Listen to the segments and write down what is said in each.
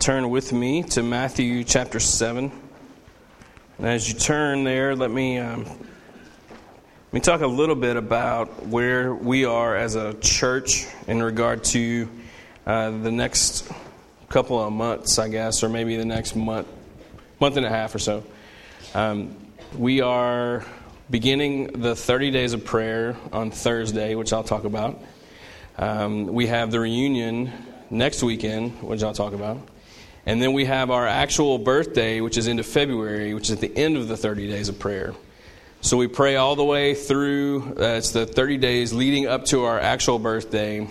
turn with me to Matthew chapter 7. And as you turn there, let me, um, let me talk a little bit about where we are as a church in regard to uh, the next couple of months, I guess, or maybe the next month, month and a half or so. Um, we are beginning the 30 days of prayer on Thursday, which I'll talk about. Um, we have the reunion next weekend, which I'll talk about. And then we have our actual birthday, which is into February, which is at the end of the 30 days of prayer. So we pray all the way through, uh, it's the 30 days leading up to our actual birthday.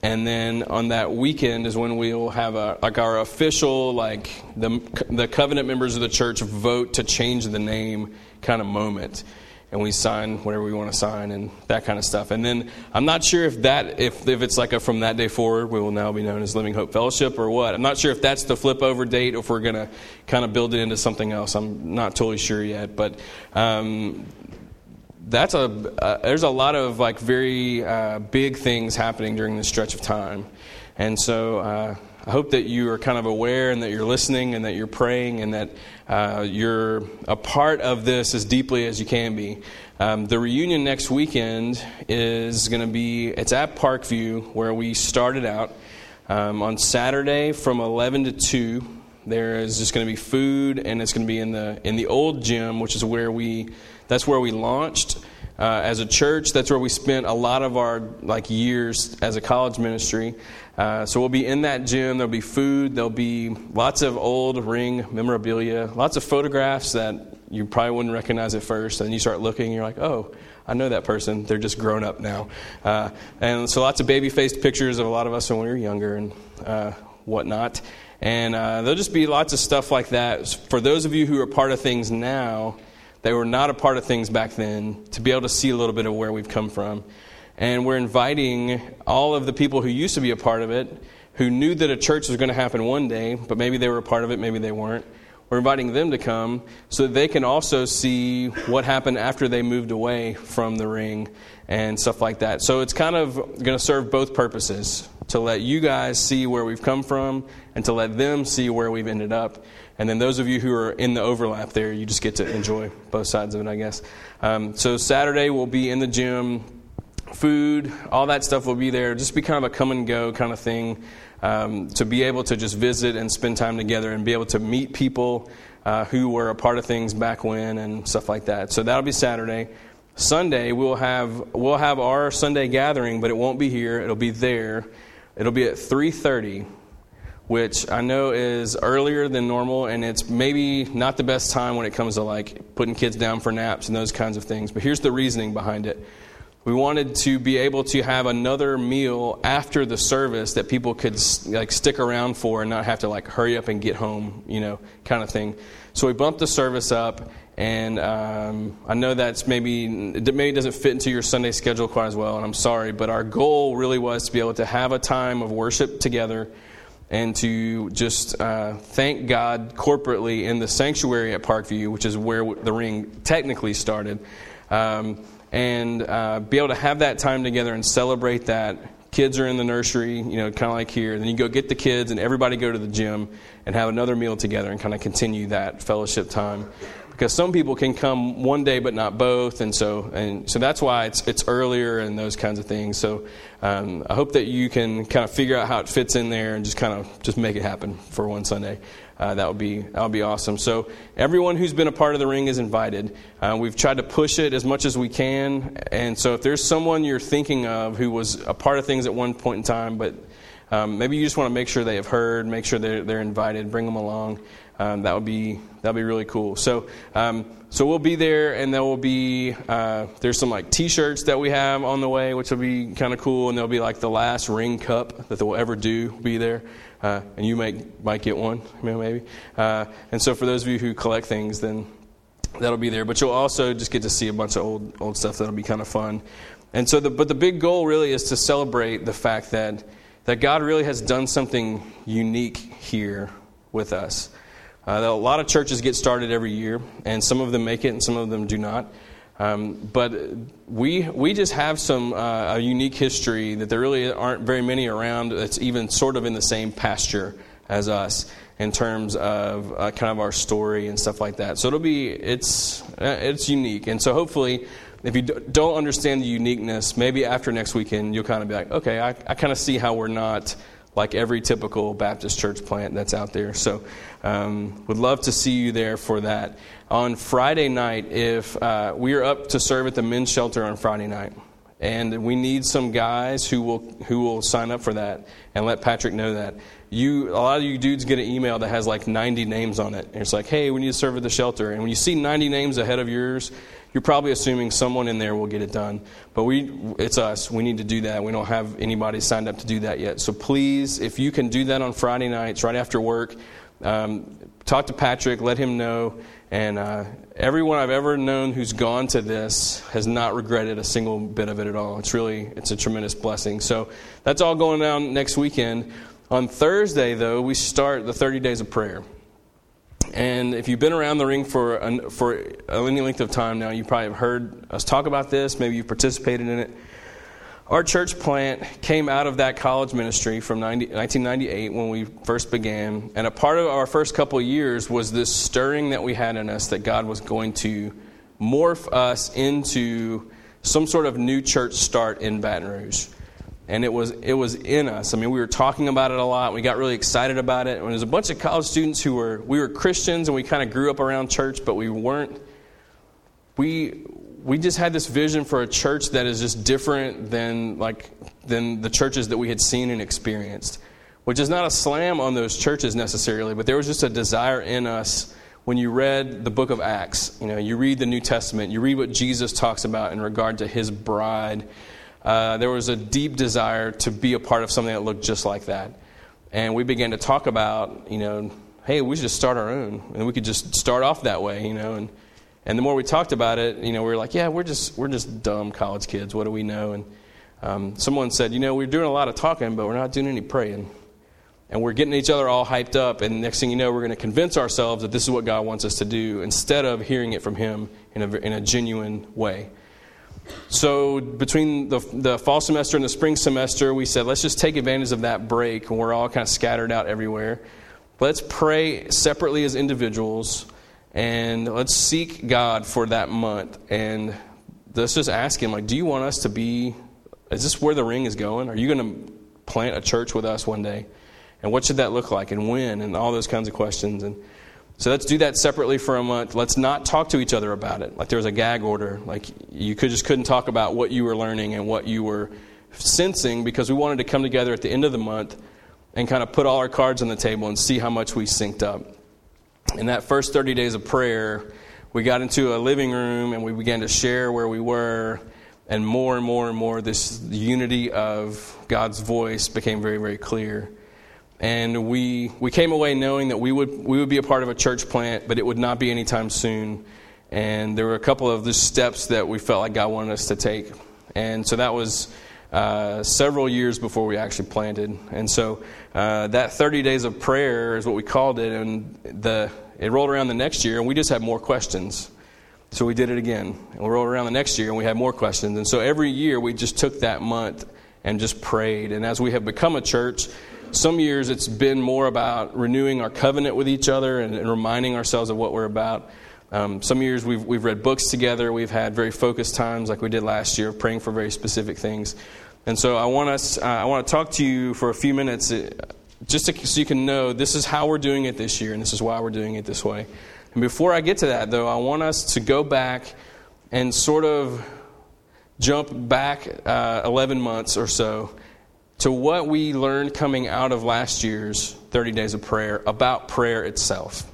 And then on that weekend is when we'll have a, like our official, like the, the covenant members of the church vote to change the name kind of moment and we sign whatever we want to sign and that kind of stuff. And then I'm not sure if that if if it's like a from that day forward we will now be known as Living Hope Fellowship or what. I'm not sure if that's the flip over date or if we're to kind of build it into something else. I'm not totally sure yet, but. Um, that's a uh, there's a lot of like very uh, big things happening during this stretch of time, and so uh, I hope that you are kind of aware and that you're listening and that you're praying and that uh, you're a part of this as deeply as you can be. Um, the reunion next weekend is going to be, it's at Parkview where we started out. Um, on Saturday from 11 to 2, there is just going to be food and it's going to be in the, in the old gym, which is where we, that's where we launched. Uh, as a church, that's where we spent a lot of our like years as a college ministry. Uh, so we'll be in that gym. There'll be food. There'll be lots of old ring memorabilia, lots of photographs that you probably wouldn't recognize at first. And you start looking, and you're like, oh, I know that person. They're just grown up now. Uh, and so lots of baby faced pictures of a lot of us when we were younger and uh, whatnot. And uh, there'll just be lots of stuff like that. For those of you who are part of things now, they were not a part of things back then, to be able to see a little bit of where we've come from. And we're inviting all of the people who used to be a part of it, who knew that a church was going to happen one day, but maybe they were a part of it, maybe they weren't. We're inviting them to come so that they can also see what happened after they moved away from the ring and stuff like that. So it's kind of going to serve both purposes to let you guys see where we've come from and to let them see where we've ended up. And then those of you who are in the overlap there, you just get to enjoy both sides of it, I guess. Um, so Saturday we'll be in the gym food, all that stuff will be there. Just be kind of a come and go kind of thing. Um, to be able to just visit and spend time together and be able to meet people uh, who were a part of things back when and stuff like that. So that'll be Saturday. Sunday we'll have we'll have our Sunday gathering, but it won't be here. It'll be there. It'll be at 3:30, which I know is earlier than normal, and it's maybe not the best time when it comes to like putting kids down for naps and those kinds of things. But here's the reasoning behind it. We wanted to be able to have another meal after the service that people could like stick around for and not have to like hurry up and get home, you know, kind of thing. So we bumped the service up, and um, I know that's maybe it maybe doesn't fit into your Sunday schedule quite as well, and I'm sorry, but our goal really was to be able to have a time of worship together and to just uh, thank God corporately in the sanctuary at Parkview, which is where the ring technically started. Um, and uh, be able to have that time together and celebrate that. Kids are in the nursery, you know, kind of like here. Then you go get the kids, and everybody go to the gym and have another meal together and kind of continue that fellowship time. Because some people can come one day but not both, and so and so that's why it's it's earlier and those kinds of things. So um, I hope that you can kind of figure out how it fits in there and just kind of just make it happen for one Sunday uh, that would be that would be awesome. So everyone who's been a part of the ring is invited. Uh, we've tried to push it as much as we can, and so if there's someone you're thinking of who was a part of things at one point in time, but um, maybe you just want to make sure they have heard, make sure they're, they're invited, bring them along. Um, that would be that would be really cool. So um, so we'll be there, and there will be uh, there's some like T-shirts that we have on the way, which will be kind of cool, and there'll be like the last ring cup that they'll ever do be there uh, and you might might get one, maybe. Uh, and so for those of you who collect things, then that'll be there. But you'll also just get to see a bunch of old old stuff that'll be kind of fun. And so, the, but the big goal really is to celebrate the fact that, that God really has done something unique here with us. Uh, a lot of churches get started every year, and some of them make it and some of them do not. Um, but we, we just have some uh, a unique history that there really aren't very many around that's even sort of in the same pasture as us in terms of uh, kind of our story and stuff like that. So it'll be it's uh, it's unique, and so hopefully if you don't understand the uniqueness, maybe after next weekend, you'll kind of be like, okay, I, I kind of see how we're not like every typical Baptist church plant that's out there. So, um, would love to see you there for that. On Friday night, if uh, we are up to serve at the men's shelter on Friday night, and we need some guys who will who will sign up for that and let Patrick know that. You, a lot of you dudes get an email that has like 90 names on it. And it's like, hey, we need to serve at the shelter. And when you see 90 names ahead of yours, you're probably assuming someone in there will get it done. But we, it's us. We need to do that. We don't have anybody signed up to do that yet. So please, if you can do that on Friday nights, right after work, um, talk to Patrick, let him know. And uh, everyone I've ever known who's gone to this has not regretted a single bit of it at all. It's really, it's a tremendous blessing. So that's all going down next weekend. On Thursday, though, we start the 30 days of prayer. And if you've been around the ring for, an, for any length of time now, you probably have heard us talk about this. Maybe you've participated in it. Our church plant came out of that college ministry from 90, 1998 when we first began. And a part of our first couple years was this stirring that we had in us that God was going to morph us into some sort of new church start in Baton Rouge and it was it was in us. I mean, we were talking about it a lot. We got really excited about it. And was a bunch of college students who were we were Christians and we kind of grew up around church, but we weren't. We we just had this vision for a church that is just different than like than the churches that we had seen and experienced. Which is not a slam on those churches necessarily, but there was just a desire in us when you read the book of Acts. You know, you read the New Testament, you read what Jesus talks about in regard to his bride uh, there was a deep desire to be a part of something that looked just like that. And we began to talk about, you know, hey, we should just start our own. And we could just start off that way, you know. And, and the more we talked about it, you know, we were like, yeah, we're just, we're just dumb college kids. What do we know? And um, someone said, you know, we're doing a lot of talking, but we're not doing any praying. And we're getting each other all hyped up. And next thing you know, we're going to convince ourselves that this is what God wants us to do instead of hearing it from Him in a, in a genuine way. So between the, the fall semester and the spring semester, we said, let's just take advantage of that break when we're all kind of scattered out everywhere. Let's pray separately as individuals and let's seek God for that month. And let's just ask Him, like, do you want us to be, is this where the ring is going? Are you going to plant a church with us one day? And what should that look like and when? And all those kinds of questions. And so let's do that separately for a month. Let's not talk to each other about it. Like there was a gag order. Like you could just couldn't talk about what you were learning and what you were sensing because we wanted to come together at the end of the month and kind of put all our cards on the table and see how much we synced up. In that first 30 days of prayer, we got into a living room and we began to share where we were and more and more and more this unity of God's voice became very very clear and we we came away knowing that we would we would be a part of a church plant, but it would not be anytime soon. And there were a couple of the steps that we felt like God wanted us to take, and so that was uh, several years before we actually planted. And so uh, that 30 days of prayer is what we called it, and the it rolled around the next year, and we just had more questions. So we did it again, and we rolled around the next year, and we had more questions. And so every year we just took that month and just prayed. And as we have become a church, some years it's been more about renewing our covenant with each other and, and reminding ourselves of what we're about. Um, some years we've, we've read books together. We've had very focused times like we did last year, praying for very specific things. And so I want, us, uh, I want to talk to you for a few minutes uh, just to, so you can know this is how we're doing it this year and this is why we're doing it this way. And before I get to that, though, I want us to go back and sort of jump back uh, 11 months or so to what we learned coming out of last year's 30 days of prayer about prayer itself.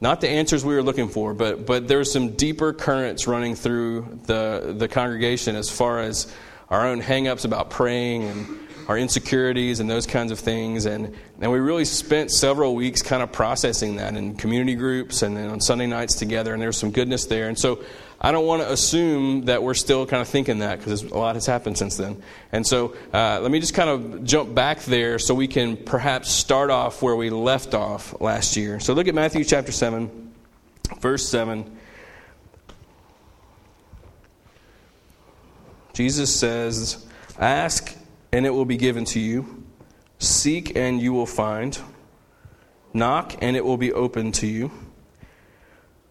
Not the answers we were looking for, but, but there's some deeper currents running through the, the congregation as far as our own hangups about praying and our insecurities and those kinds of things. And, and we really spent several weeks kind of processing that in community groups and then on Sunday nights together. And there's some goodness there. And so I don't want to assume that we're still kind of thinking that because a lot has happened since then. And so uh, let me just kind of jump back there so we can perhaps start off where we left off last year. So look at Matthew chapter 7, verse 7. Jesus says, Ask and it will be given to you. Seek and you will find. Knock and it will be opened to you.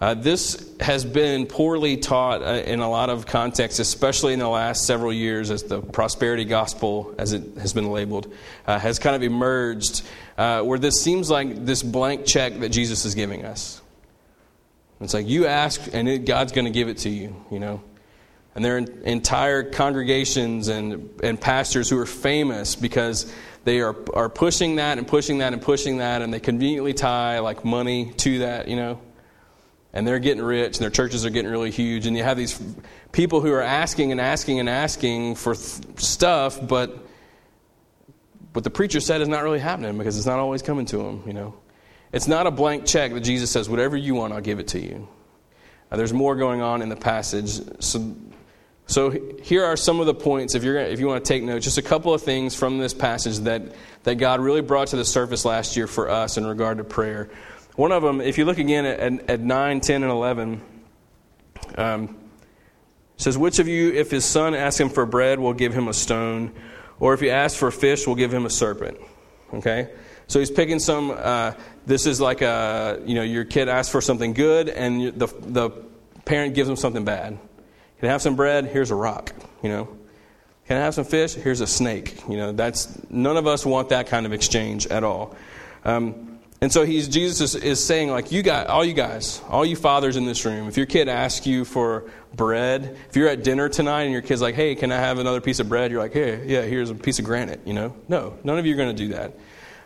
Uh, this has been poorly taught uh, in a lot of contexts, especially in the last several years, as the prosperity gospel, as it has been labeled, uh, has kind of emerged, uh, where this seems like this blank check that Jesus is giving us. It's like you ask, and it, God's going to give it to you, you know. And there are entire congregations and, and pastors who are famous because they are, are pushing that and pushing that and pushing that, and they conveniently tie like money to that, you know. And they're getting rich, and their churches are getting really huge. And you have these people who are asking and asking and asking for th- stuff, but what the preacher said is not really happening because it's not always coming to them, you know. It's not a blank check that Jesus says, whatever you want, I'll give it to you. Uh, there's more going on in the passage. So so here are some of the points if you're if you want to take notes, just a couple of things from this passage that that God really brought to the surface last year for us in regard to prayer. One of them, if you look again at, at 9, 10, and 11, um, says, Which of you, if his son asks him for bread, will give him a stone? Or if he asks for fish, will give him a serpent? Okay? So he's picking some, uh, this is like a, you know, your kid asks for something good, and the, the parent gives him something bad. Can I have some bread? Here's a rock, you know. Can I have some fish? Here's a snake. You know, that's none of us want that kind of exchange at all. Um, and so he's Jesus is, is saying, like, you guys, all you guys, all you fathers in this room, if your kid asks you for bread, if you're at dinner tonight and your kid's like, hey, can I have another piece of bread? You're like, hey, yeah, here's a piece of granite, you know? No, none of you are going to do that.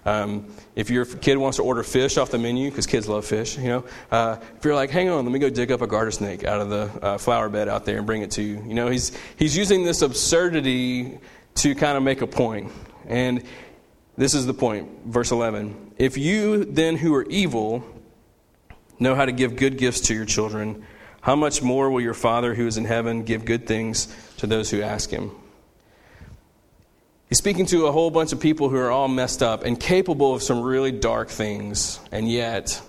Um, if your kid wants to order fish off the menu, because kids love fish, you know, uh, if you're like, hang on, let me go dig up a garter snake out of the uh, flower bed out there and bring it to you. You know, he's, he's using this absurdity to kind of make a point. And this is the point, verse 11. If you then who are evil know how to give good gifts to your children, how much more will your Father who is in heaven give good things to those who ask him? He's speaking to a whole bunch of people who are all messed up and capable of some really dark things. And yet,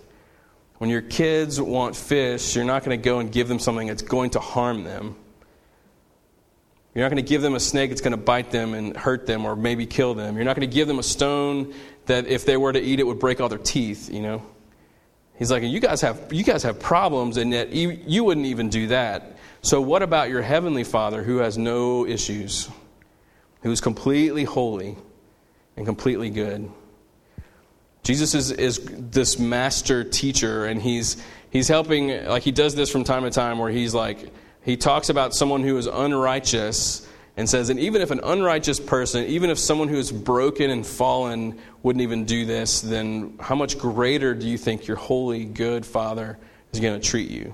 when your kids want fish, you're not going to go and give them something that's going to harm them. You're not going to give them a snake that's going to bite them and hurt them or maybe kill them. You're not going to give them a stone that if they were to eat it would break all their teeth, you know. He's like, you guys have you guys have problems and yet you, wouldn't even do that. So what about your heavenly Father who has no issues? who's completely holy and completely good. Jesus is, is this master teacher, and he's, he's helping, like, he does this from time to time where he's like, he talks about someone who is unrighteous and says, and even if an unrighteous person, even if someone who is broken and fallen wouldn't even do this, then how much greater do you think your holy, good Father is going to treat you?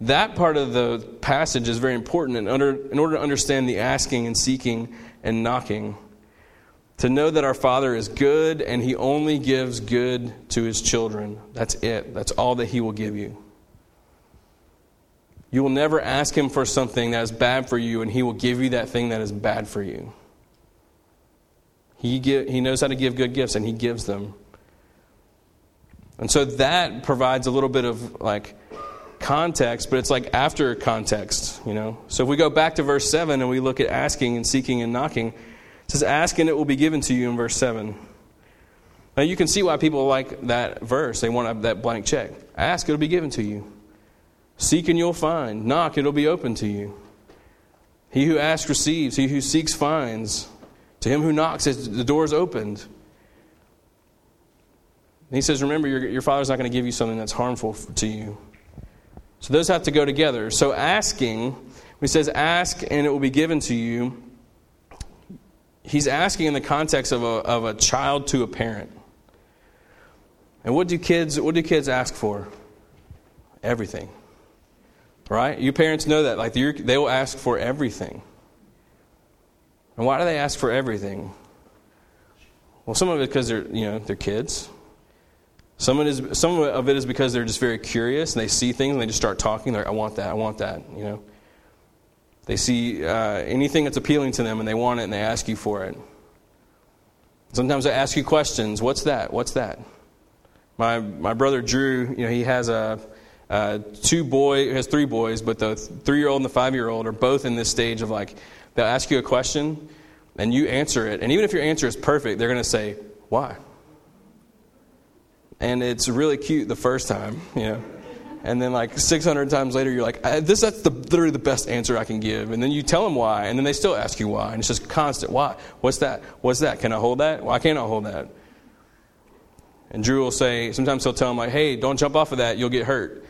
That part of the passage is very important in, under, in order to understand the asking and seeking and knocking. To know that our Father is good and He only gives good to His children. That's it. That's all that He will give you. You will never ask Him for something that is bad for you, and He will give you that thing that is bad for you. He, give, he knows how to give good gifts, and He gives them. And so that provides a little bit of like context, but it's like after context, you know. So if we go back to verse 7 and we look at asking and seeking and knocking, it says, Ask and it will be given to you in verse 7. Now you can see why people like that verse. They want that blank check. Ask, it'll be given to you. Seek and you'll find. Knock, it'll be open to you. He who asks receives. He who seeks finds. To him who knocks, the door is opened. he says, remember, your, your father's not going to give you something that's harmful to you. So those have to go together. So asking, he says ask and it will be given to you, he's asking in the context of a, of a child to a parent. And what do kids what do kids ask for? Everything. Right? You parents know that. Like they will ask for everything. And why do they ask for everything? Well, some of it because they're you know they're kids. Some of, it is, some of it is because they're just very curious and they see things and they just start talking. They're like, I want that, I want that, you know. They see uh, anything that's appealing to them and they want it and they ask you for it. Sometimes they ask you questions. What's that? What's that? My, my brother Drew, you know, he has a, uh, two boy, has three boys, but the three year old and the five year old are both in this stage of like, they'll ask you a question and you answer it. And even if your answer is perfect, they're going to say, Why? and it's really cute the first time, you know. And then like 600 times later, you're like, this that's the, literally the best answer I can give. And then you tell them why, and then they still ask you why, and it's just constant. Why? What's that? What's that? Can I hold that? Why can't I hold that? And Drew will say, sometimes he'll tell them like, hey, don't jump off of that, you'll get hurt.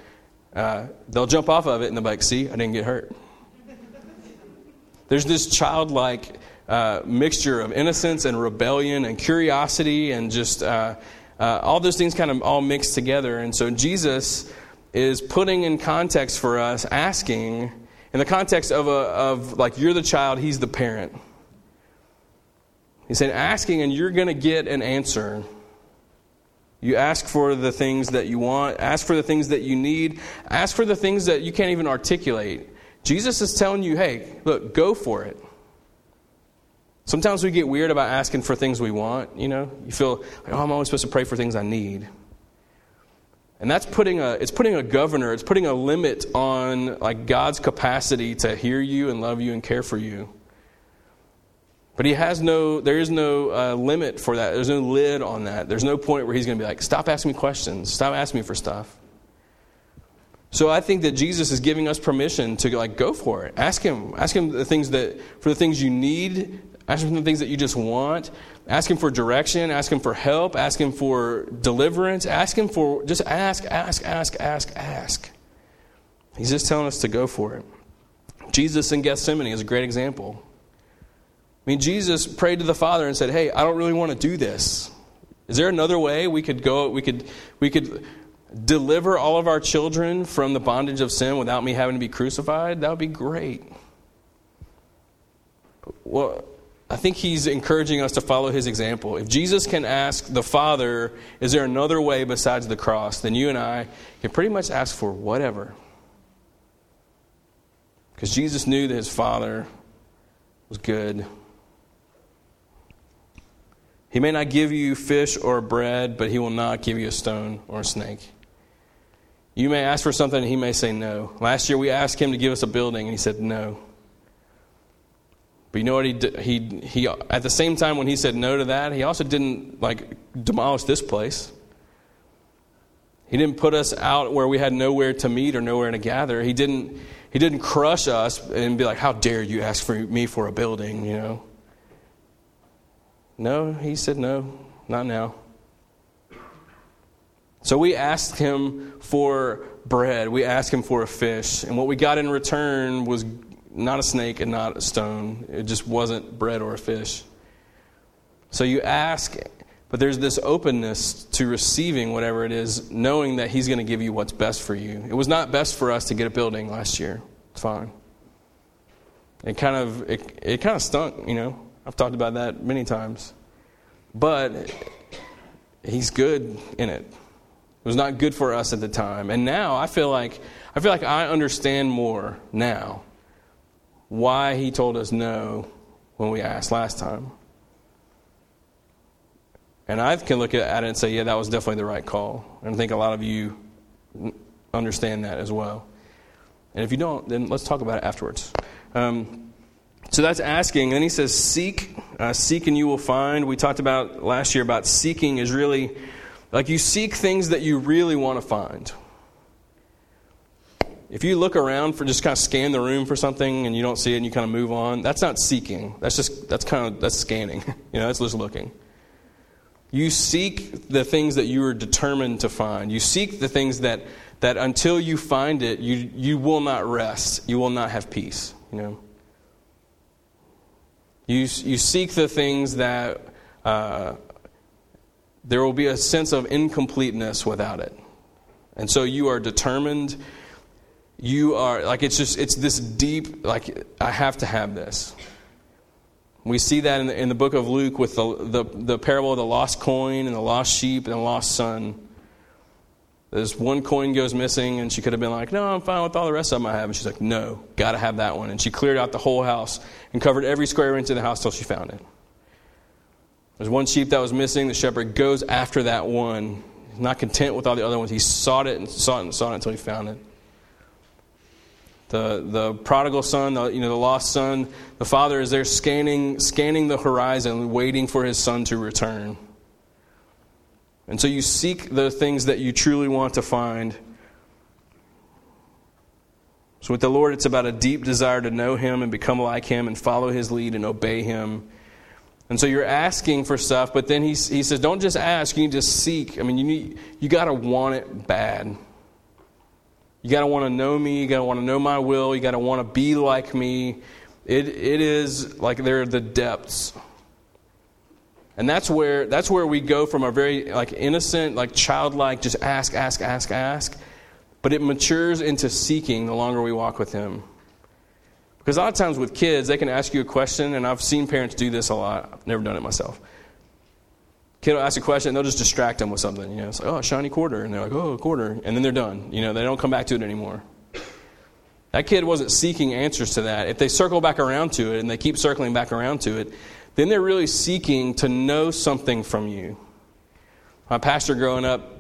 Uh, they'll jump off of it, and they'll be like, see, I didn't get hurt. There's this childlike uh, mixture of innocence and rebellion and curiosity and just uh, uh, all those things kind of all mixed together. And so Jesus is putting in context for us, asking, in the context of, a, of like, you're the child, he's the parent. He's saying, asking, and you're going to get an answer. You ask for the things that you want, ask for the things that you need, ask for the things that you can't even articulate. Jesus is telling you, hey, look, go for it. Sometimes we get weird about asking for things we want, you know? You feel like, oh, I'm always supposed to pray for things I need. And that's putting a it's putting a governor, it's putting a limit on like God's capacity to hear you and love you and care for you. But he has no there is no uh, limit for that. There's no lid on that. There's no point where he's going to be like, "Stop asking me questions. Stop asking me for stuff." So I think that Jesus is giving us permission to like go for it. Ask him. Ask him the things that for the things you need Ask him for the things that you just want. Ask him for direction. Ask him for help. Ask him for deliverance. Ask him for, just ask, ask, ask, ask, ask. He's just telling us to go for it. Jesus in Gethsemane is a great example. I mean, Jesus prayed to the Father and said, Hey, I don't really want to do this. Is there another way we could go? We could, we could deliver all of our children from the bondage of sin without me having to be crucified? That would be great. Well, I think he's encouraging us to follow his example. If Jesus can ask the Father, is there another way besides the cross, then you and I can pretty much ask for whatever. Because Jesus knew that his Father was good. He may not give you fish or bread, but he will not give you a stone or a snake. You may ask for something and he may say no. Last year we asked him to give us a building and he said no. But you know what he? He, he, at the same time when he said no to that, he also didn't like demolish this place. He didn't put us out where we had nowhere to meet or nowhere to gather. He didn't, he didn't crush us and be like, how dare you ask for me for a building, you know? No, he said no, not now. So we asked him for bread. We asked him for a fish. And what we got in return was not a snake and not a stone. It just wasn't bread or a fish. So you ask, but there's this openness to receiving whatever it is, knowing that He's going to give you what's best for you. It was not best for us to get a building last year. It's fine. It kind of it, it kind of stunk, you know. I've talked about that many times. But he's good in it. It was not good for us at the time. And now I feel like I feel like I understand more now why he told us no when we asked last time. And I can look at it and say, yeah, that was definitely the right call. And I think a lot of you understand that as well. And if you don't, then let's talk about it afterwards. Um, so that's asking. And then he says, seek. Uh, seek and you will find. We talked about last year about seeking is really like you seek things that you really want to find. If you look around for just kind of scan the room for something and you don't see it and you kind of move on, that's not seeking. That's just that's kind of that's scanning. you know, that's just looking. You seek the things that you are determined to find. You seek the things that, that until you find it, you, you will not rest. You will not have peace. You know? You, you seek the things that uh, there will be a sense of incompleteness without it. And so you are determined. You are, like, it's just, it's this deep, like, I have to have this. We see that in the, in the book of Luke with the, the, the parable of the lost coin and the lost sheep and the lost son. There's one coin goes missing, and she could have been like, No, I'm fine with all the rest of them I have. And she's like, No, got to have that one. And she cleared out the whole house and covered every square inch of the house till she found it. There's one sheep that was missing. The shepherd goes after that one. He's not content with all the other ones. He sought it and sought it and sought it until he found it. The, the prodigal son, the, you know, the lost son, the father is there scanning, scanning the horizon, waiting for his son to return. And so you seek the things that you truly want to find. So with the Lord, it's about a deep desire to know Him and become like Him and follow His lead and obey Him. And so you're asking for stuff, but then he, he says, don't just ask, you need to seek. I mean, you, need, you got to want it bad. You got to want to know me. You got to want to know my will. You got to want to be like me. It, it is like they're the depths. And that's where, that's where we go from a very like innocent, like childlike, just ask, ask, ask, ask. But it matures into seeking the longer we walk with Him. Because a lot of times with kids, they can ask you a question, and I've seen parents do this a lot. I've never done it myself kid will ask a question and they'll just distract them with something. You know, it's like, oh, shiny quarter. And they're like, oh, a quarter. And then they're done. You know, they don't come back to it anymore. That kid wasn't seeking answers to that. If they circle back around to it and they keep circling back around to it, then they're really seeking to know something from you. My pastor growing up,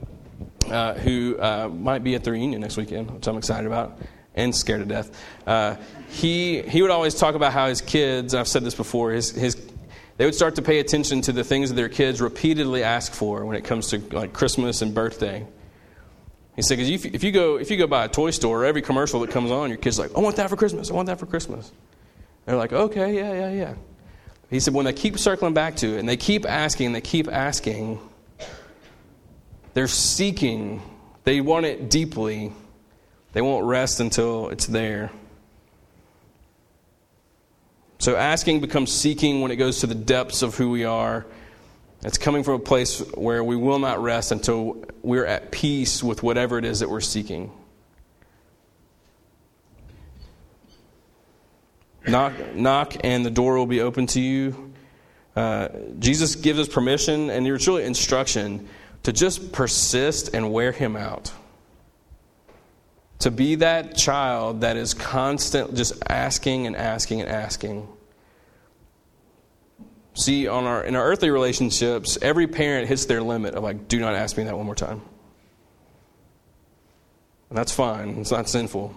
uh, who uh, might be at the reunion next weekend, which I'm excited about and scared to death, uh, he, he would always talk about how his kids, I've said this before, his, his they would start to pay attention to the things that their kids repeatedly ask for when it comes to like Christmas and birthday. He said, because if you go if you go by a toy store, every commercial that comes on, your kid's like, "I want that for Christmas. I want that for Christmas." They're like, "Okay, yeah, yeah, yeah." He said, when they keep circling back to it and they keep asking, they keep asking, they're seeking. They want it deeply. They won't rest until it's there. So asking becomes seeking when it goes to the depths of who we are. It's coming from a place where we will not rest until we're at peace with whatever it is that we're seeking. Knock, knock, and the door will be open to you. Uh, Jesus gives us permission, and it's really instruction to just persist and wear him out. To be that child that is constant, just asking and asking and asking. See, on our, in our earthly relationships, every parent hits their limit of like, do not ask me that one more time. And that's fine, it's not sinful.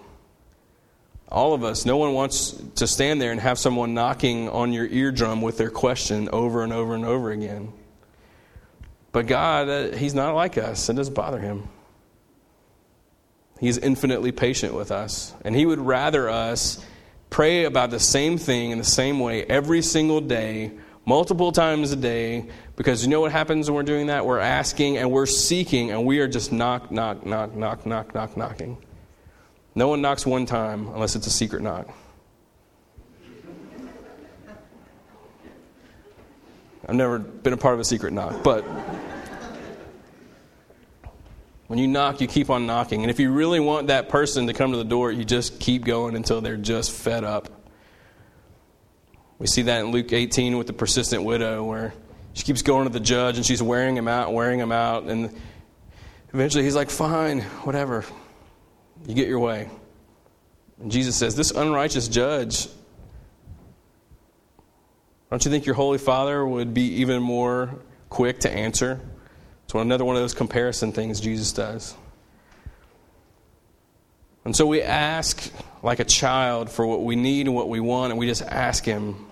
All of us, no one wants to stand there and have someone knocking on your eardrum with their question over and over and over again. But God, uh, He's not like us. It doesn't bother Him. He's infinitely patient with us. And He would rather us pray about the same thing in the same way every single day, multiple times a day, because you know what happens when we're doing that? We're asking and we're seeking, and we are just knock, knock, knock, knock, knock, knock, knocking. No one knocks one time unless it's a secret knock. I've never been a part of a secret knock, but. When you knock, you keep on knocking. And if you really want that person to come to the door, you just keep going until they're just fed up. We see that in Luke 18 with the persistent widow, where she keeps going to the judge and she's wearing him out, wearing him out. And eventually he's like, Fine, whatever. You get your way. And Jesus says, This unrighteous judge, don't you think your Holy Father would be even more quick to answer? It's another one of those comparison things Jesus does. And so we ask like a child for what we need and what we want, and we just ask Him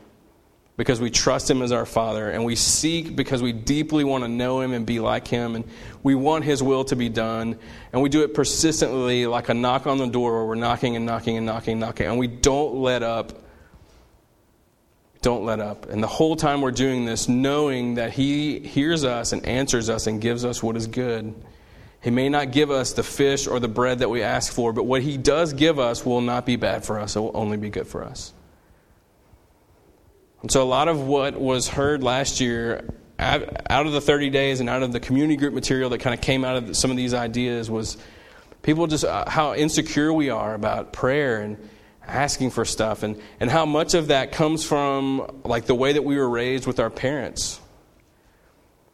because we trust Him as our Father, and we seek because we deeply want to know Him and be like Him, and we want His will to be done, and we do it persistently like a knock on the door where we're knocking and knocking and knocking and knocking, and we don't let up don't let up. And the whole time we're doing this, knowing that He hears us and answers us and gives us what is good. He may not give us the fish or the bread that we ask for, but what He does give us will not be bad for us, it will only be good for us. And so, a lot of what was heard last year out of the 30 days and out of the community group material that kind of came out of some of these ideas was people just uh, how insecure we are about prayer and asking for stuff and, and how much of that comes from like the way that we were raised with our parents.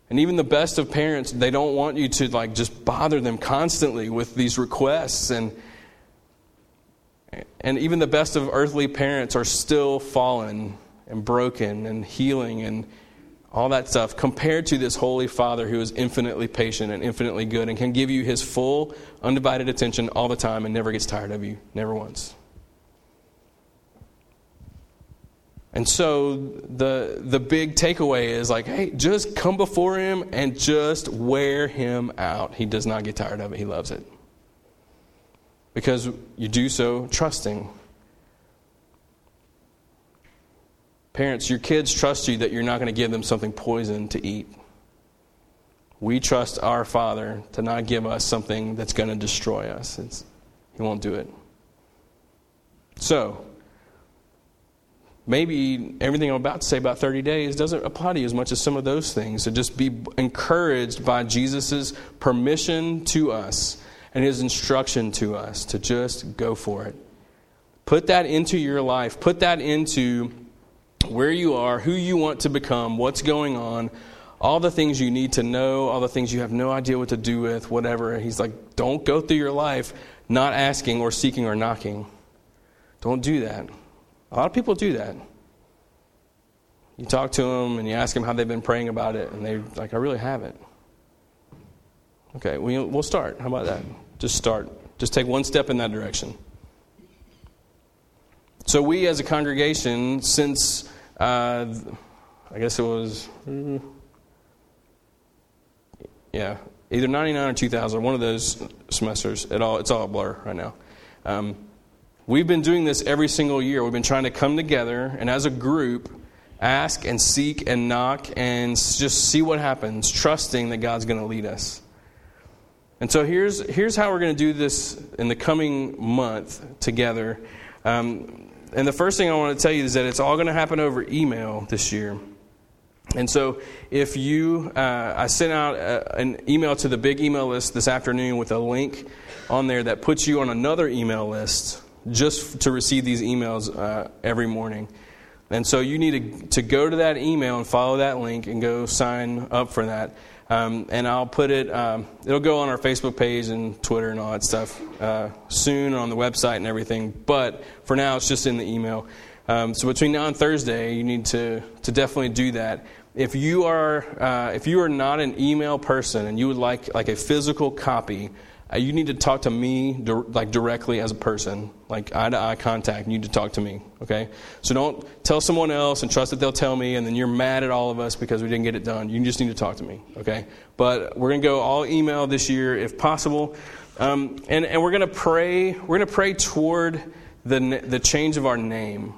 And even the best of parents they don't want you to like just bother them constantly with these requests and and even the best of earthly parents are still fallen and broken and healing and all that stuff compared to this holy father who is infinitely patient and infinitely good and can give you his full undivided attention all the time and never gets tired of you never once And so the the big takeaway is like, hey, just come before him and just wear him out. He does not get tired of it. He loves it. Because you do so trusting. Parents, your kids trust you that you're not going to give them something poison to eat. We trust our Father to not give us something that's going to destroy us. It's, he won't do it. So, maybe everything I'm about to say about 30 days doesn't apply to you as much as some of those things. So just be encouraged by Jesus' permission to us and his instruction to us to just go for it. Put that into your life. Put that into where you are, who you want to become, what's going on, all the things you need to know, all the things you have no idea what to do with, whatever. He's like, don't go through your life not asking or seeking or knocking. Don't do that. A lot of people do that. You talk to them and you ask them how they've been praying about it, and they're like, I really haven't. Okay, we'll start. How about that? Just start. Just take one step in that direction. So, we as a congregation, since uh, I guess it was, mm, yeah, either 99 or 2000, one of those semesters, it all, it's all a blur right now. Um, We've been doing this every single year. We've been trying to come together and as a group ask and seek and knock and just see what happens, trusting that God's going to lead us. And so here's, here's how we're going to do this in the coming month together. Um, and the first thing I want to tell you is that it's all going to happen over email this year. And so, if you, uh, I sent out a, uh, an email to the big email list this afternoon with a link on there that puts you on another email list just to receive these emails uh, every morning. And so you need to, to go to that email and follow that link and go sign up for that. Um, and I'll put it, um, it'll go on our Facebook page and Twitter and all that stuff uh, soon on the website and everything. But for now, it's just in the email. Um, so between now and Thursday, you need to, to definitely do that. If you are uh, if you are not an email person and you would like like a physical copy, you need to talk to me like directly as a person, like eye to eye contact. You need to talk to me, okay? So don't tell someone else and trust that they'll tell me, and then you're mad at all of us because we didn't get it done. You just need to talk to me, okay? But we're gonna go all email this year if possible, um, and and we're gonna pray. We're gonna pray toward the the change of our name.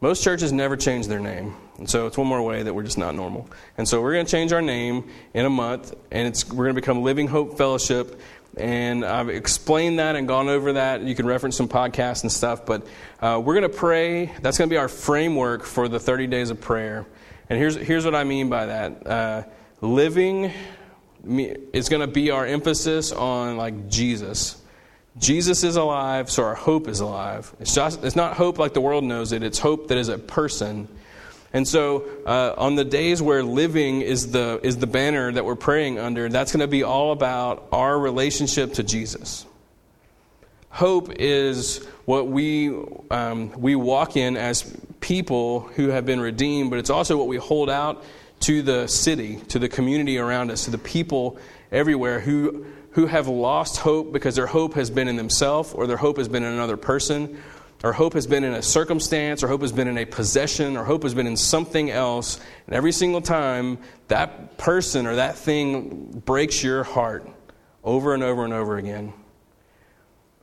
Most churches never change their name. And so it's one more way that we're just not normal. And so we're going to change our name in a month, and we're going to become Living Hope Fellowship. And I've explained that and gone over that. You can reference some podcasts and stuff. But uh, we're going to pray. That's going to be our framework for the 30 days of prayer. And here's, here's what I mean by that uh, living is going to be our emphasis on like Jesus. Jesus is alive, so our hope is alive. It's, just, it's not hope like the world knows it, it's hope that is a person and so, uh, on the days where living is the, is the banner that we're praying under, that's going to be all about our relationship to Jesus. Hope is what we, um, we walk in as people who have been redeemed, but it's also what we hold out to the city, to the community around us, to the people everywhere who, who have lost hope because their hope has been in themselves or their hope has been in another person our hope has been in a circumstance, our hope has been in a possession, our hope has been in something else. And every single time that person or that thing breaks your heart over and over and over again.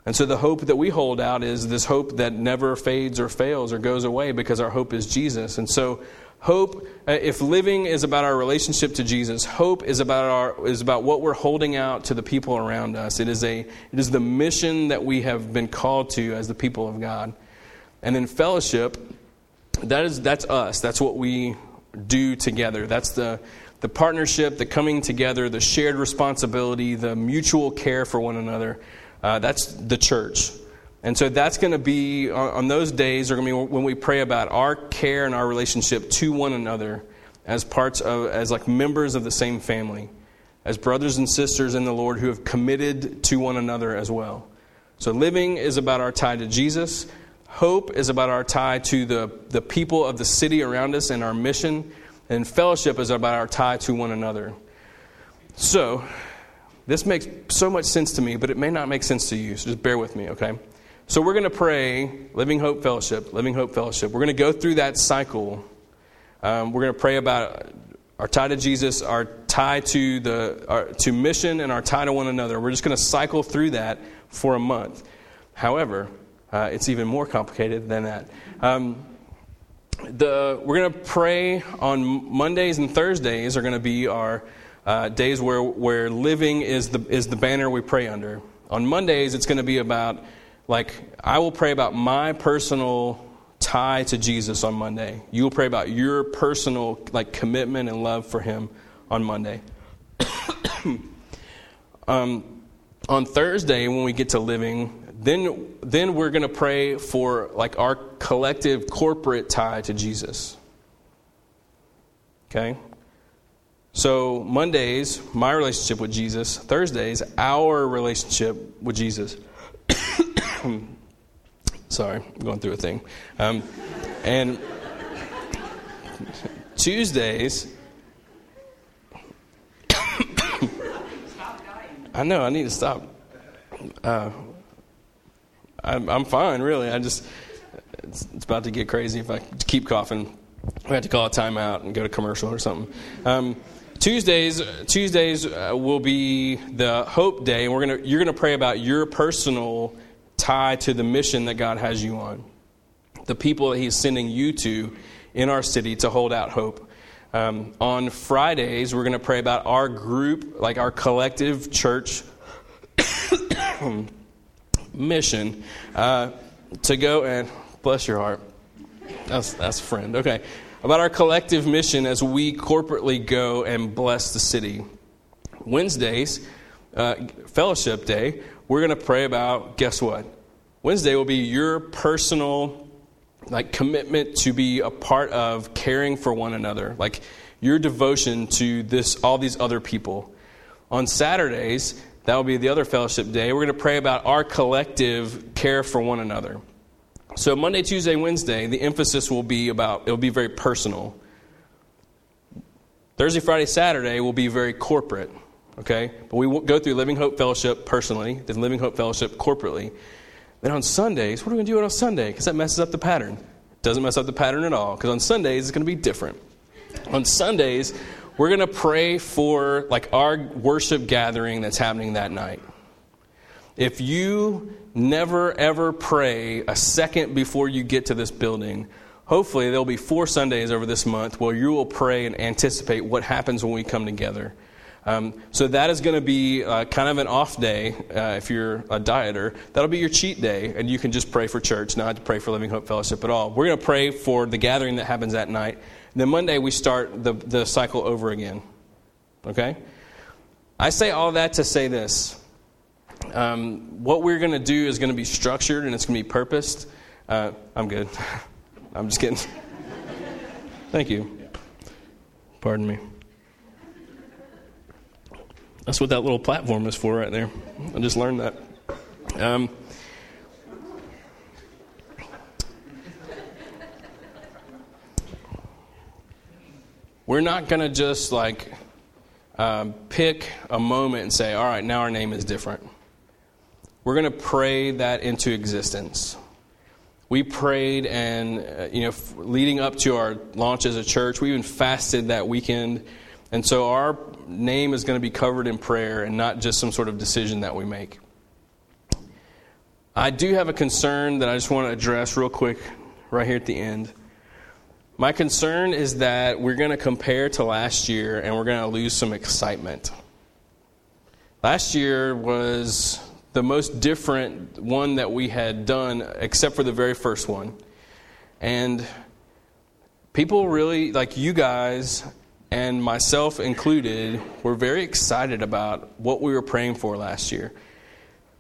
And so the hope that we hold out is this hope that never fades or fails or goes away because our hope is Jesus. And so hope uh, if living is about our relationship to Jesus, hope is about our is about what we're holding out to the people around us. It is a it is the mission that we have been called to as the people of God. And then fellowship that is that's us. That's what we do together. That's the the partnership, the coming together, the shared responsibility, the mutual care for one another. Uh, that's the church. And so that's going to be, on, those days, are going to be when we pray about our care and our relationship to one another as parts of, as like members of the same family, as brothers and sisters in the Lord who have committed to one another as well. So living is about our tie to Jesus. Hope is about our tie to the, the people of the city around us and our mission. And fellowship is about our tie to one another. So, this makes so much sense to me, but it may not make sense to you, so just bear with me, okay? So we're going to pray Living Hope Fellowship, Living Hope Fellowship. We're going to go through that cycle. Um, we're going to pray about our tie to Jesus, our tie to the our, to mission, and our tie to one another. We're just going to cycle through that for a month. However, uh, it's even more complicated than that. Um, the, we're going to pray on Mondays and Thursdays are going to be our uh, days where, where living is the, is the banner we pray under. On Mondays, it's going to be about, like, I will pray about my personal tie to Jesus on Monday. You will pray about your personal, like, commitment and love for Him on Monday. um, on Thursday, when we get to living, then, then we're going to pray for, like, our collective corporate tie to Jesus. Okay? So, Mondays, my relationship with Jesus. Thursdays, our relationship with Jesus. Sorry, I'm going through a thing. Um, and Tuesdays. I know, I need to stop. Uh, I'm, I'm fine, really. I just, it's, it's, about to get crazy if I keep coughing. We have to call a timeout and go to commercial or something. Um, Tuesdays, Tuesdays uh, will be the Hope Day, and we're gonna, you're to pray about your personal tie to the mission that God has you on, the people that He's sending you to in our city to hold out hope. Um, on Fridays, we're going to pray about our group, like our collective church mission, uh, to go and bless your heart. That's that's a friend. Okay about our collective mission as we corporately go and bless the city. Wednesdays, uh, fellowship day, we're going to pray about guess what? Wednesday will be your personal like commitment to be a part of caring for one another, like your devotion to this all these other people. On Saturdays, that will be the other fellowship day. We're going to pray about our collective care for one another. So Monday, Tuesday, Wednesday, the emphasis will be about it'll be very personal. Thursday, Friday, Saturday will be very corporate. Okay, but we go through Living Hope Fellowship personally, then Living Hope Fellowship corporately. Then on Sundays, what are we going to do on Sunday? Because that messes up the pattern. Doesn't mess up the pattern at all. Because on Sundays it's going to be different. On Sundays, we're going to pray for like our worship gathering that's happening that night. If you never ever pray a second before you get to this building, hopefully there'll be four Sundays over this month where you will pray and anticipate what happens when we come together. Um, so that is going to be uh, kind of an off day uh, if you're a dieter. That'll be your cheat day, and you can just pray for church, not to pray for Living Hope Fellowship at all. We're going to pray for the gathering that happens that night. And then Monday we start the, the cycle over again. Okay? I say all that to say this. Um, what we're going to do is going to be structured and it's going to be purposed. Uh, I'm good. I'm just kidding. Thank you. Pardon me. That's what that little platform is for right there. I just learned that. Um, we're not going to just like um, pick a moment and say, all right, now our name is different. We're going to pray that into existence. We prayed, and uh, you know, f- leading up to our launch as a church, we even fasted that weekend, and so our name is going to be covered in prayer and not just some sort of decision that we make. I do have a concern that I just want to address real quick right here at the end. My concern is that we're going to compare to last year and we're going to lose some excitement. Last year was the most different one that we had done, except for the very first one. And people really, like you guys and myself included, were very excited about what we were praying for last year.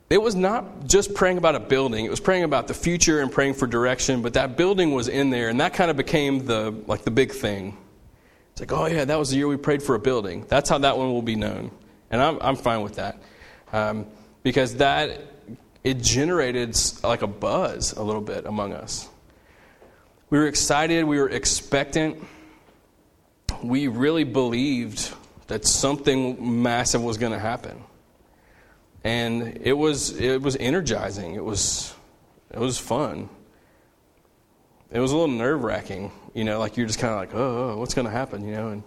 It was not just praying about a building. It was praying about the future and praying for direction but that building was in there and that kind of became the like the big thing. It's like oh yeah that was the year we prayed for a building. That's how that one will be known and i'm, I'm fine with that um, because that it generated like a buzz a little bit among us. We were excited we were expectant we really believed that something massive was going to happen and it was it was energizing. It was it was fun. It was a little nerve wracking, you know, like you're just kind of like, oh, oh what's going to happen, you know, and.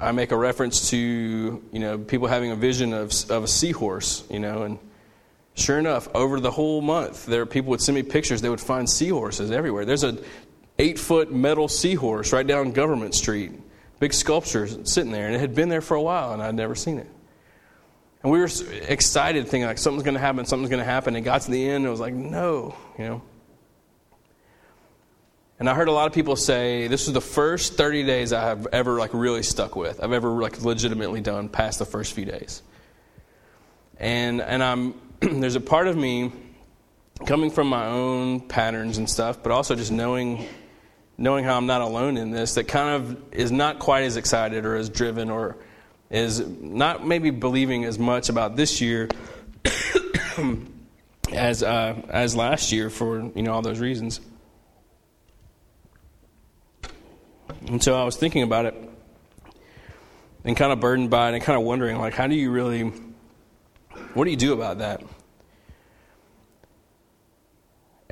I make a reference to you know people having a vision of of a seahorse, you know, and sure enough, over the whole month, there people would send me pictures. They would find seahorses everywhere. There's a eight foot metal seahorse right down Government Street, big sculpture sitting there, and it had been there for a while, and I'd never seen it. And we were excited, thinking like something's going to happen, something's going to happen. And got to the end, and it was like, no, you know. And I heard a lot of people say this was the first 30 days I have ever like really stuck with. I've ever like legitimately done past the first few days. And and I'm there's a part of me coming from my own patterns and stuff, but also just knowing knowing how I'm not alone in this that kind of is not quite as excited or as driven or is not maybe believing as much about this year as uh, as last year for you know all those reasons. And so I was thinking about it and kind of burdened by it and kind of wondering like how do you really what do you do about that?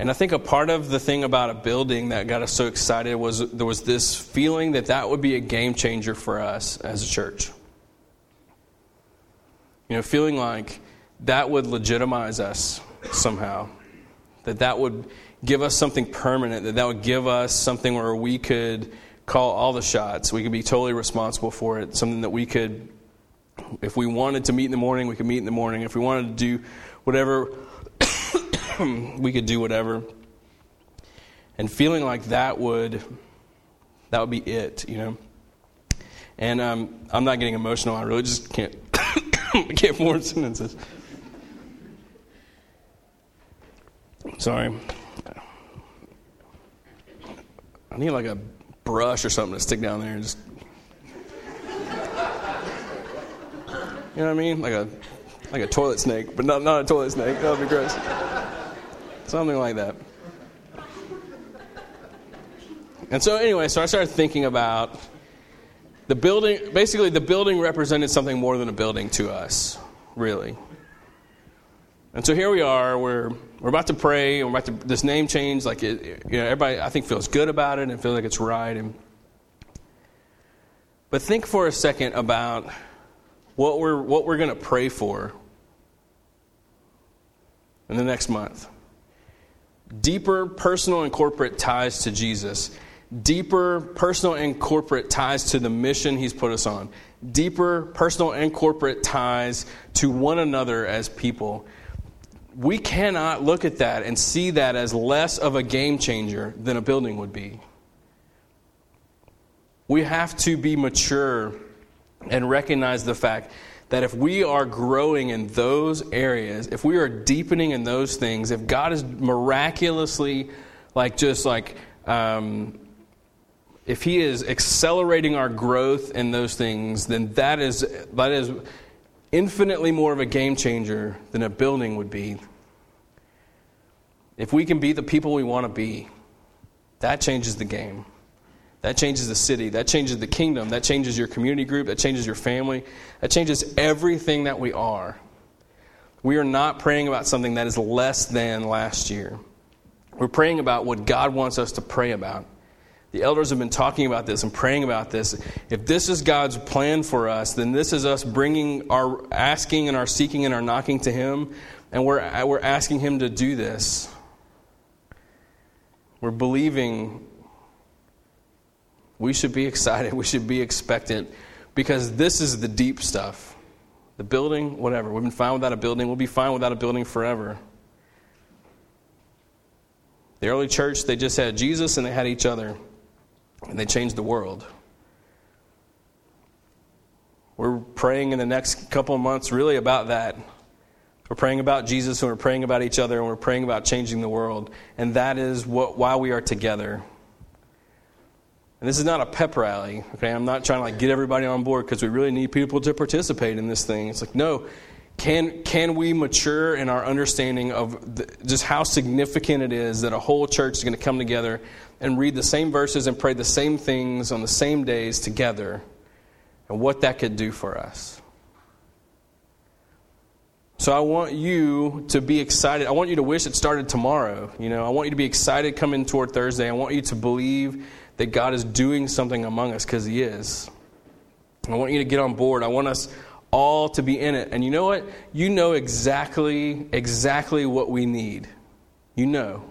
And I think a part of the thing about a building that got us so excited was there was this feeling that that would be a game changer for us as a church. You know, feeling like that would legitimize us somehow, that that would give us something permanent, that that would give us something where we could call all the shots. We could be totally responsible for it, something that we could, if we wanted to meet in the morning, we could meet in the morning. If we wanted to do whatever, we could do whatever. And feeling like that would, that would be it, you know. And um, I'm not getting emotional. I really just can't can't form sentences. Sorry. I need like a brush or something to stick down there and just. You know what I mean? Like a like a toilet snake, but not not a toilet snake. That would be gross. Something like that. And so anyway, so I started thinking about the building, basically, the building represented something more than a building to us, really. And so here we are. We're we're about to pray. We're about to this name change. Like it, you know, everybody I think feels good about it and feels like it's right. And but think for a second about what we're what we're going to pray for in the next month. Deeper personal and corporate ties to Jesus deeper personal and corporate ties to the mission he's put us on, deeper personal and corporate ties to one another as people. We cannot look at that and see that as less of a game changer than a building would be. We have to be mature and recognize the fact that if we are growing in those areas, if we are deepening in those things, if God is miraculously, like, just like, um, if he is accelerating our growth in those things, then that is, that is infinitely more of a game changer than a building would be. If we can be the people we want to be, that changes the game. That changes the city. That changes the kingdom. That changes your community group. That changes your family. That changes everything that we are. We are not praying about something that is less than last year. We're praying about what God wants us to pray about. The elders have been talking about this and praying about this. If this is God's plan for us, then this is us bringing our asking and our seeking and our knocking to Him. And we're, we're asking Him to do this. We're believing we should be excited, we should be expectant, because this is the deep stuff. The building, whatever. We've been fine without a building, we'll be fine without a building forever. The early church, they just had Jesus and they had each other, and they changed the world. We're praying in the next couple of months really about that. We're praying about Jesus and we're praying about each other and we're praying about changing the world. And that is what, why we are together. And this is not a pep rally, okay? I'm not trying to like get everybody on board because we really need people to participate in this thing. It's like, no, can, can we mature in our understanding of the, just how significant it is that a whole church is going to come together and read the same verses and pray the same things on the same days together and what that could do for us? So I want you to be excited. I want you to wish it started tomorrow. You know, I want you to be excited coming toward Thursday. I want you to believe that God is doing something among us because He is. I want you to get on board. I want us all to be in it. And you know what? You know exactly exactly what we need. You know.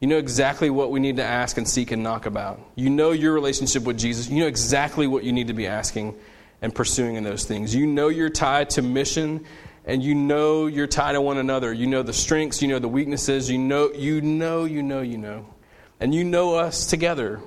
You know exactly what we need to ask and seek and knock about. You know your relationship with Jesus. You know exactly what you need to be asking and pursuing in those things. You know you're tied to mission and you know you're tied to one another. You know the strengths, you know the weaknesses, you know you know you know you know. And you know us together.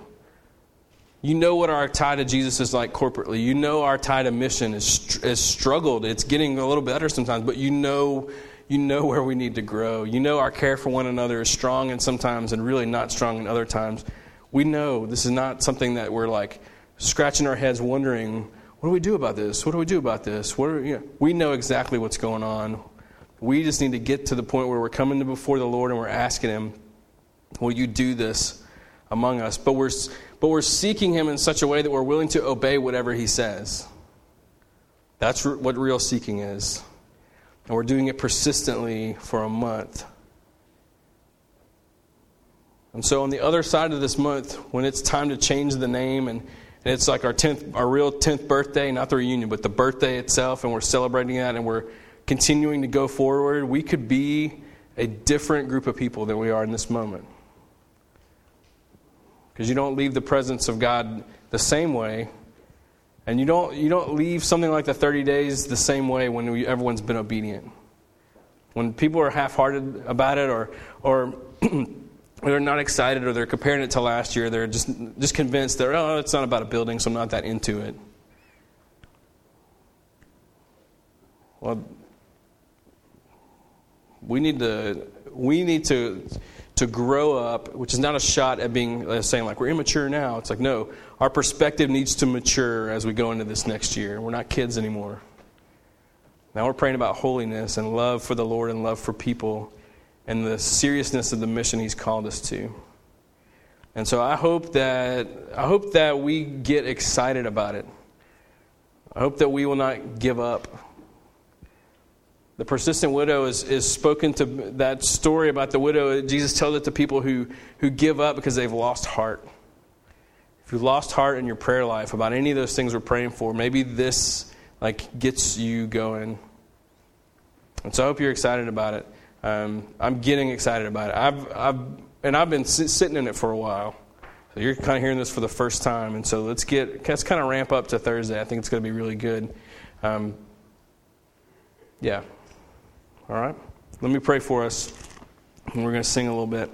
You know what our tie to Jesus is like corporately. You know our tie to mission is, is struggled. It's getting a little better sometimes, but you know, you know where we need to grow. You know our care for one another is strong and sometimes and really not strong in other times. We know this is not something that we're like scratching our heads wondering, what do we do about this? What do we do about this? What are, you know, we know exactly what's going on. We just need to get to the point where we're coming before the Lord and we're asking Him, Will you do this among us? But we're, but we're seeking Him in such a way that we're willing to obey whatever He says. That's what real seeking is. And we're doing it persistently for a month. And so, on the other side of this month, when it's time to change the name and, and it's like our 10th, our real 10th birthday, not the reunion, but the birthday itself, and we're celebrating that and we're continuing to go forward, we could be a different group of people than we are in this moment because you don't leave the presence of God the same way. And you don't, you don't leave something like the 30 days the same way when we, everyone's been obedient. When people are half hearted about it or, or they're not excited or they're comparing it to last year, they're just, just convinced that, oh, it's not about a building, so I'm not that into it. Well, we need to, we need to to grow up, which is not a shot at being uh, saying like we're immature now. It's like no, our perspective needs to mature as we go into this next year. We're not kids anymore. Now we're praying about holiness and love for the Lord and love for people and the seriousness of the mission He's called us to. And so I hope that I hope that we get excited about it. I hope that we will not give up the persistent widow is, is spoken to that story about the widow. Jesus tells it to people who, who give up because they've lost heart. If you've lost heart in your prayer life about any of those things we're praying for, maybe this like gets you going. And so I hope you're excited about it. Um, I'm getting excited about it. I've, I've, and I've been sitting in it for a while. So you're kind of hearing this for the first time. And so let's get, let's kind of ramp up to Thursday. I think it's going to be really good. Um, yeah. All right? Let me pray for us, and we're going to sing a little bit.